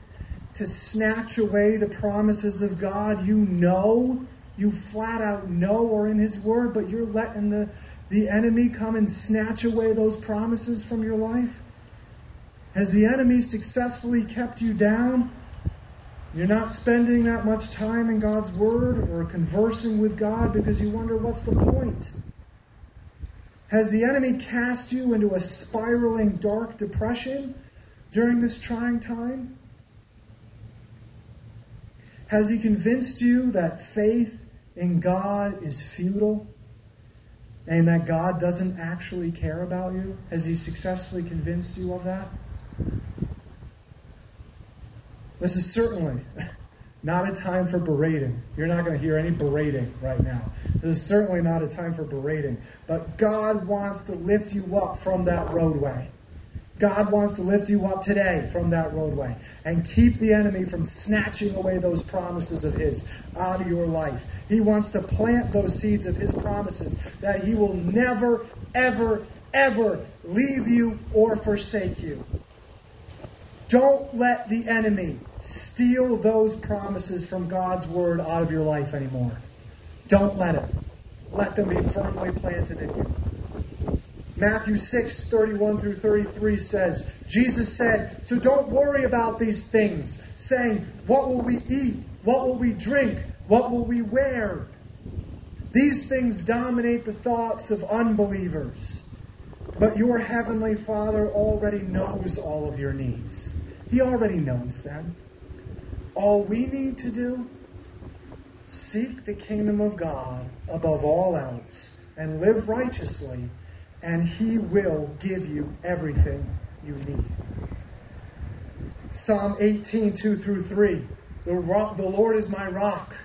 to snatch away the promises of God you know? You flat out know are in His Word, but you're letting the, the enemy come and snatch away those promises from your life? Has the enemy successfully kept you down? You're not spending that much time in God's Word or conversing with God because you wonder what's the point? Has the enemy cast you into a spiraling dark depression during this trying time? Has he convinced you that faith in God is futile and that God doesn't actually care about you? Has He successfully convinced you of that? This is certainly *laughs* not a time for berating. You're not going to hear any berating right now. This is certainly not a time for berating. But God wants to lift you up from that roadway. God wants to lift you up today from that roadway and keep the enemy from snatching away those promises of His out of your life. He wants to plant those seeds of His promises that He will never, ever, ever leave you or forsake you. Don't let the enemy steal those promises from God's word out of your life anymore. Don't let it. Let them be firmly planted in you. Matthew 6, 31 through 33 says, Jesus said, So don't worry about these things, saying, What will we eat? What will we drink? What will we wear? These things dominate the thoughts of unbelievers. But your heavenly Father already knows all of your needs. He already knows them. All we need to do, seek the kingdom of God above all else and live righteously and He will give you everything you need. Psalm 18, 2 through 3. The, rock, the Lord is my rock,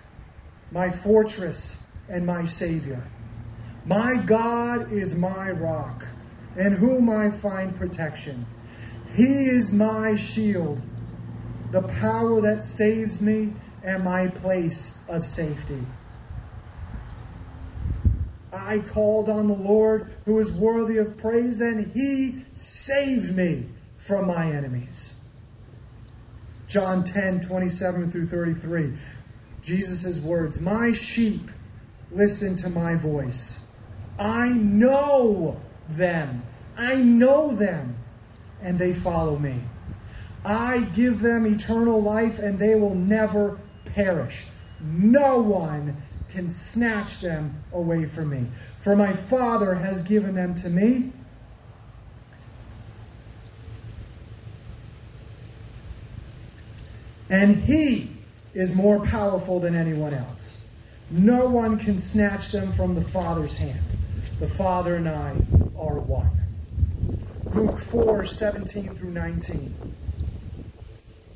my fortress, and my Savior. My God is my rock, in whom I find protection. He is my shield, the power that saves me, and my place of safety. I called on the Lord who is worthy of praise, and he saved me from my enemies. John 10, 27 through 33. Jesus' words My sheep listen to my voice. I know them. I know them, and they follow me. I give them eternal life, and they will never perish. No one can snatch them away from me. For my Father has given them to me. And He is more powerful than anyone else. No one can snatch them from the Father's hand. The Father and I are one. Luke 4 17 through 19.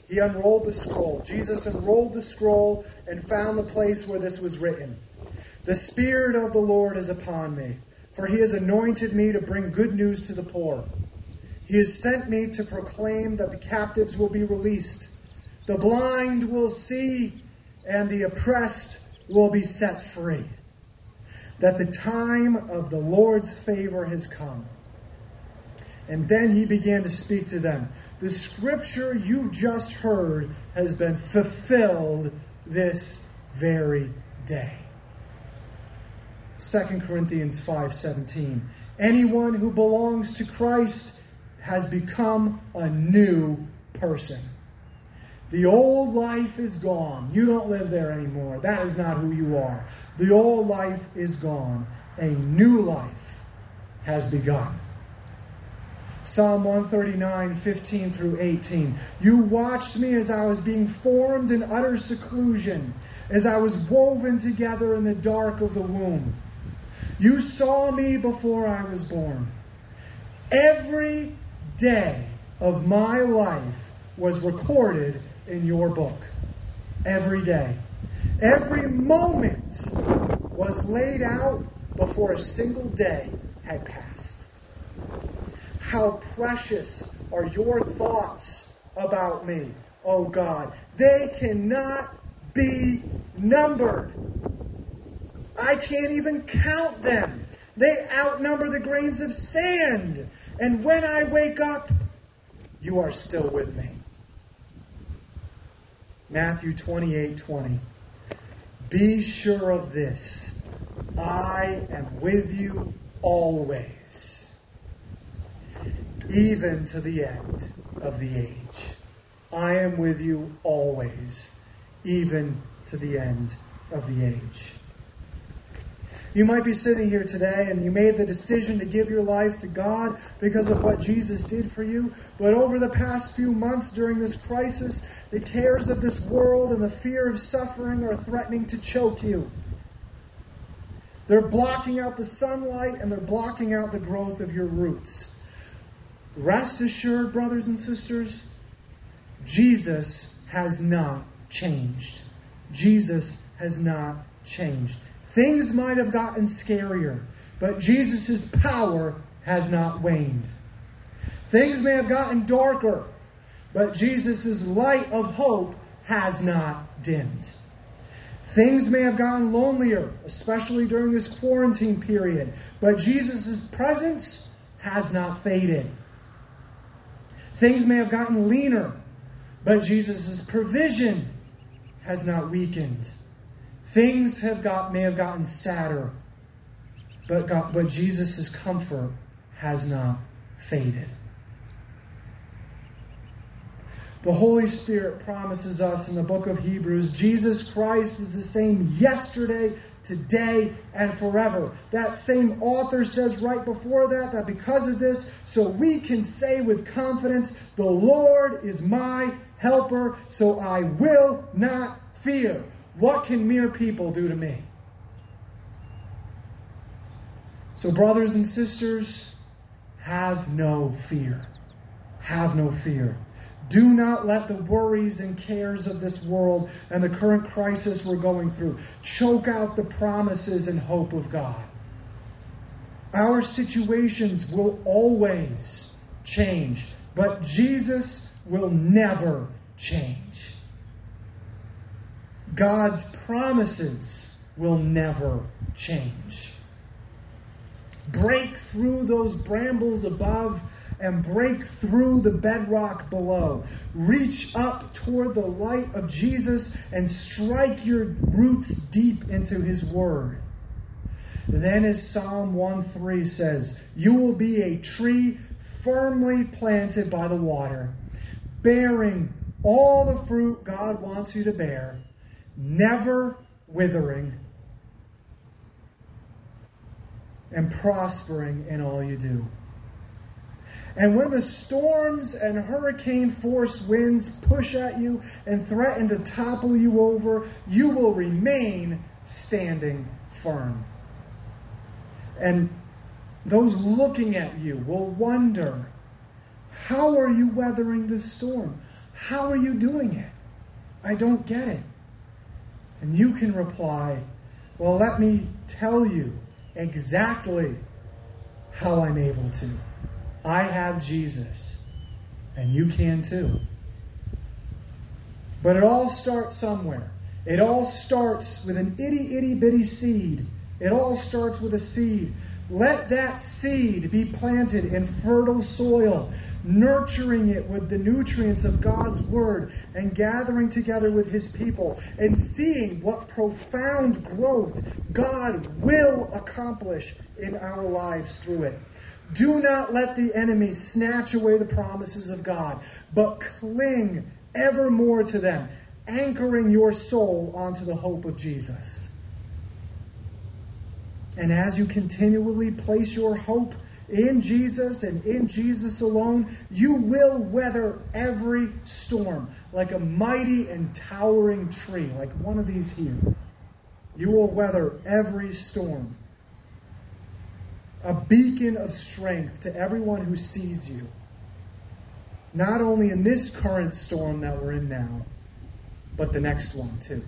He unrolled the scroll. Jesus unrolled the scroll and found the place where this was written The Spirit of the Lord is upon me for he has anointed me to bring good news to the poor. He has sent me to proclaim that the captives will be released, the blind will see, and the oppressed will be set free. That the time of the Lord's favor has come. And then he began to speak to them. The scripture you just heard has been fulfilled this very day. 2 Corinthians 5:17. Anyone who belongs to Christ has become a new person. The old life is gone. You don't live there anymore. That is not who you are. The old life is gone. A new life has begun. Psalm 139, 15 through 18. You watched me as I was being formed in utter seclusion, as I was woven together in the dark of the womb. You saw me before I was born. Every day of my life was recorded in your book. Every day. Every moment was laid out before a single day had passed. How precious are your thoughts about me, O oh God. They cannot be numbered. I can't even count them. They outnumber the grains of sand. And when I wake up, you are still with me. Matthew 28 20. Be sure of this I am with you always, even to the end of the age. I am with you always, even to the end of the age. You might be sitting here today and you made the decision to give your life to God because of what Jesus did for you. But over the past few months during this crisis, the cares of this world and the fear of suffering are threatening to choke you. They're blocking out the sunlight and they're blocking out the growth of your roots. Rest assured, brothers and sisters, Jesus has not changed. Jesus has not changed. Things might have gotten scarier, but Jesus' power has not waned. Things may have gotten darker, but Jesus' light of hope has not dimmed. Things may have gotten lonelier, especially during this quarantine period, but Jesus' presence has not faded. Things may have gotten leaner, but Jesus' provision has not weakened. Things have got, may have gotten sadder, but, God, but Jesus' comfort has not faded. The Holy Spirit promises us in the book of Hebrews Jesus Christ is the same yesterday, today, and forever. That same author says right before that that because of this, so we can say with confidence, The Lord is my helper, so I will not fear. What can mere people do to me? So, brothers and sisters, have no fear. Have no fear. Do not let the worries and cares of this world and the current crisis we're going through choke out the promises and hope of God. Our situations will always change, but Jesus will never change. God's promises will never change. Break through those brambles above and break through the bedrock below. Reach up toward the light of Jesus and strike your roots deep into his word. Then, as Psalm 1 3 says, you will be a tree firmly planted by the water, bearing all the fruit God wants you to bear never withering, and prospering in all you do. And when the storms and hurricane force winds push at you and threaten to topple you over, you will remain standing firm. And those looking at you will wonder how are you weathering this storm? How are you doing it? I don't get it. And you can reply, Well, let me tell you exactly how I'm able to. I have Jesus, and you can too. But it all starts somewhere. It all starts with an itty, itty bitty seed. It all starts with a seed. Let that seed be planted in fertile soil, nurturing it with the nutrients of God's word and gathering together with his people and seeing what profound growth God will accomplish in our lives through it. Do not let the enemy snatch away the promises of God, but cling evermore to them, anchoring your soul onto the hope of Jesus. And as you continually place your hope in Jesus and in Jesus alone, you will weather every storm like a mighty and towering tree, like one of these here. You will weather every storm. A beacon of strength to everyone who sees you. Not only in this current storm that we're in now, but the next one too.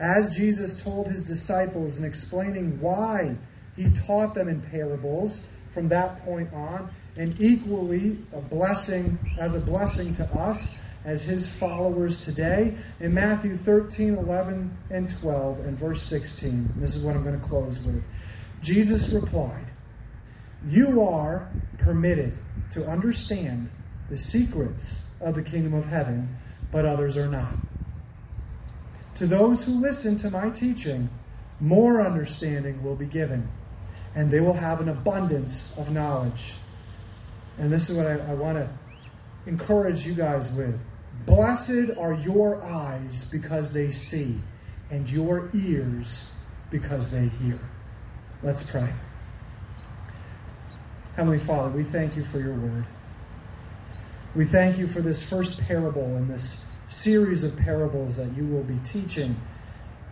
As Jesus told his disciples in explaining why he taught them in parables from that point on, and equally a blessing as a blessing to us as his followers today in Matthew 13, 11, and 12, and verse 16. This is what I'm going to close with. Jesus replied, You are permitted to understand the secrets of the kingdom of heaven, but others are not. To those who listen to my teaching, more understanding will be given, and they will have an abundance of knowledge. And this is what I, I want to encourage you guys with. Blessed are your eyes because they see, and your ears because they hear. Let's pray. Heavenly Father, we thank you for your word. We thank you for this first parable in this series of parables that you will be teaching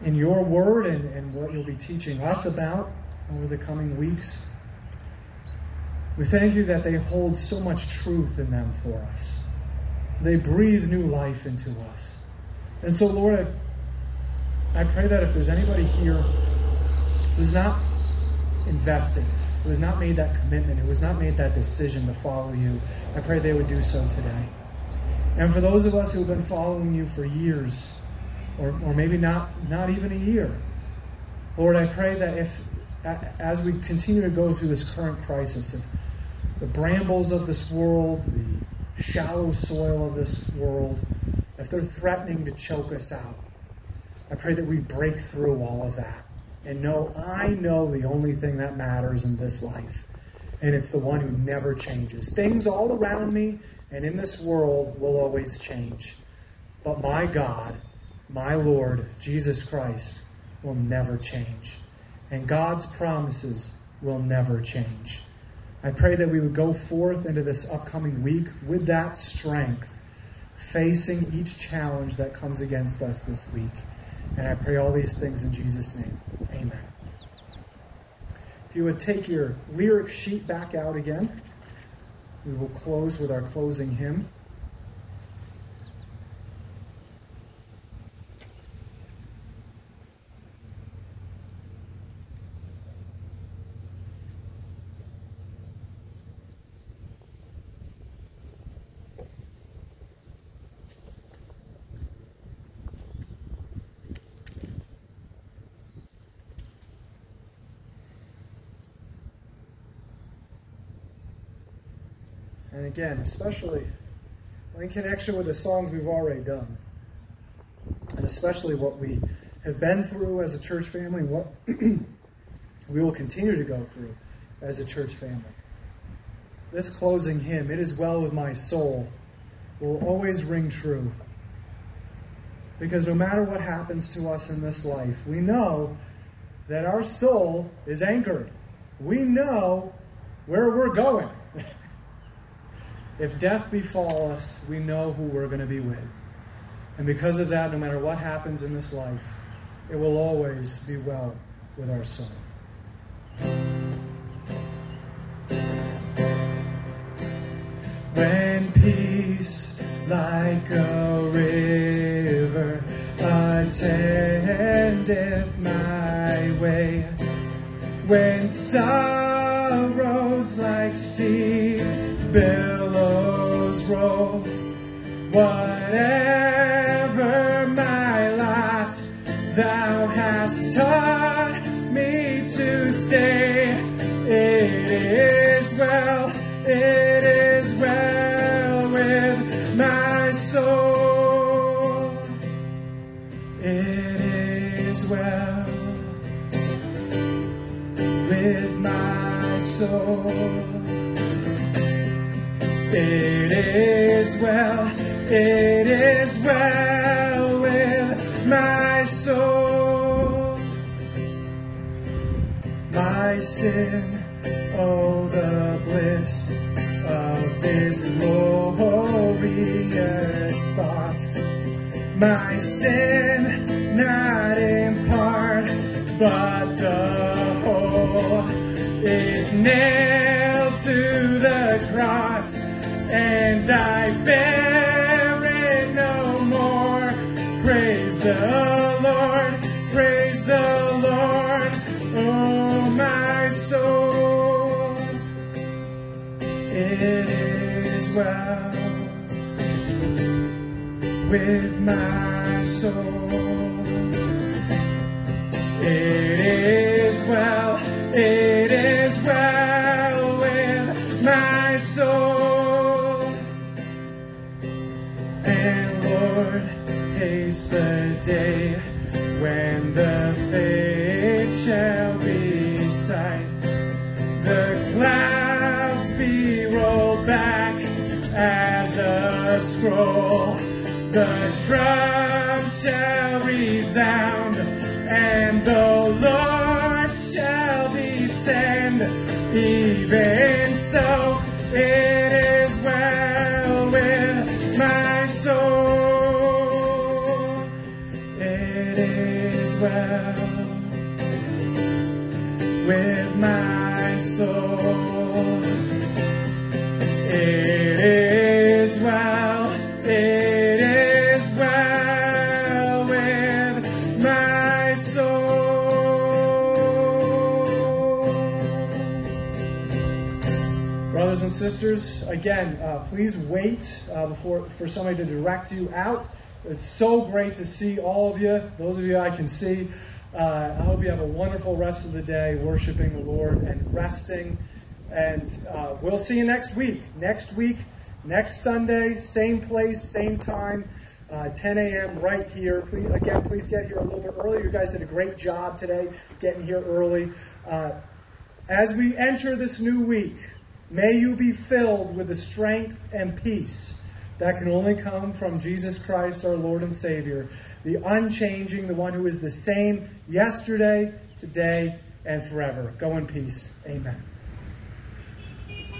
in your word and, and what you'll be teaching us about over the coming weeks. We thank you that they hold so much truth in them for us. They breathe new life into us. And so, Lord, I, I pray that if there's anybody here who's not invested, who has not made that commitment, who has not made that decision to follow you, I pray they would do so today. And for those of us who've been following you for years, or, or maybe not, not even a year, Lord, I pray that if, as we continue to go through this current crisis, if the brambles of this world, the shallow soil of this world, if they're threatening to choke us out, I pray that we break through all of that and know I know the only thing that matters in this life. And it's the one who never changes. Things all around me and in this world will always change. But my God, my Lord, Jesus Christ, will never change. And God's promises will never change. I pray that we would go forth into this upcoming week with that strength, facing each challenge that comes against us this week. And I pray all these things in Jesus' name. Amen. If you would take your lyric sheet back out again. We will close with our closing hymn. And again, especially in connection with the songs we've already done, and especially what we have been through as a church family, what *clears throat* we will continue to go through as a church family. This closing hymn, It Is Well With My Soul, will always ring true. Because no matter what happens to us in this life, we know that our soul is anchored. We know where we're going. If death befall us, we know who we're going to be with. And because of that, no matter what happens in this life, it will always be well with our soul. When peace, like a river, attendeth my way. When sorrows like sea billows roll, whatever my lot, thou hast taught me to say, It is well, it is well with my soul. It is well with my soul. It is well, it is well with my soul. My sin, oh, the bliss of this glorious thought. My sin, not in part, but the whole, is nailed to the cross, and I bear it no more. Praise the Lord, praise the Lord, oh my soul. It is well with my soul. It is well, it is well with my soul. Lord, haste the day when the faith shall be sight. The clouds be rolled back as a scroll. The drum shall resound, and the Lord shall descend. Even so, it well with my soul. It is well, it is well with my soul. Brothers and sisters, again, uh, please wait uh, before for somebody to direct you out. It's so great to see all of you. Those of you I can see. Uh, I hope you have a wonderful rest of the day worshiping the Lord and resting. And uh, we'll see you next week. Next week, next Sunday, same place, same time, uh, 10 a.m. right here. Please, again, please get here a little bit early. You guys did a great job today getting here early. Uh, as we enter this new week, may you be filled with the strength and peace that can only come from Jesus Christ, our Lord and Savior, the unchanging, the one who is the same yesterday, today, and forever. Go in peace. Amen.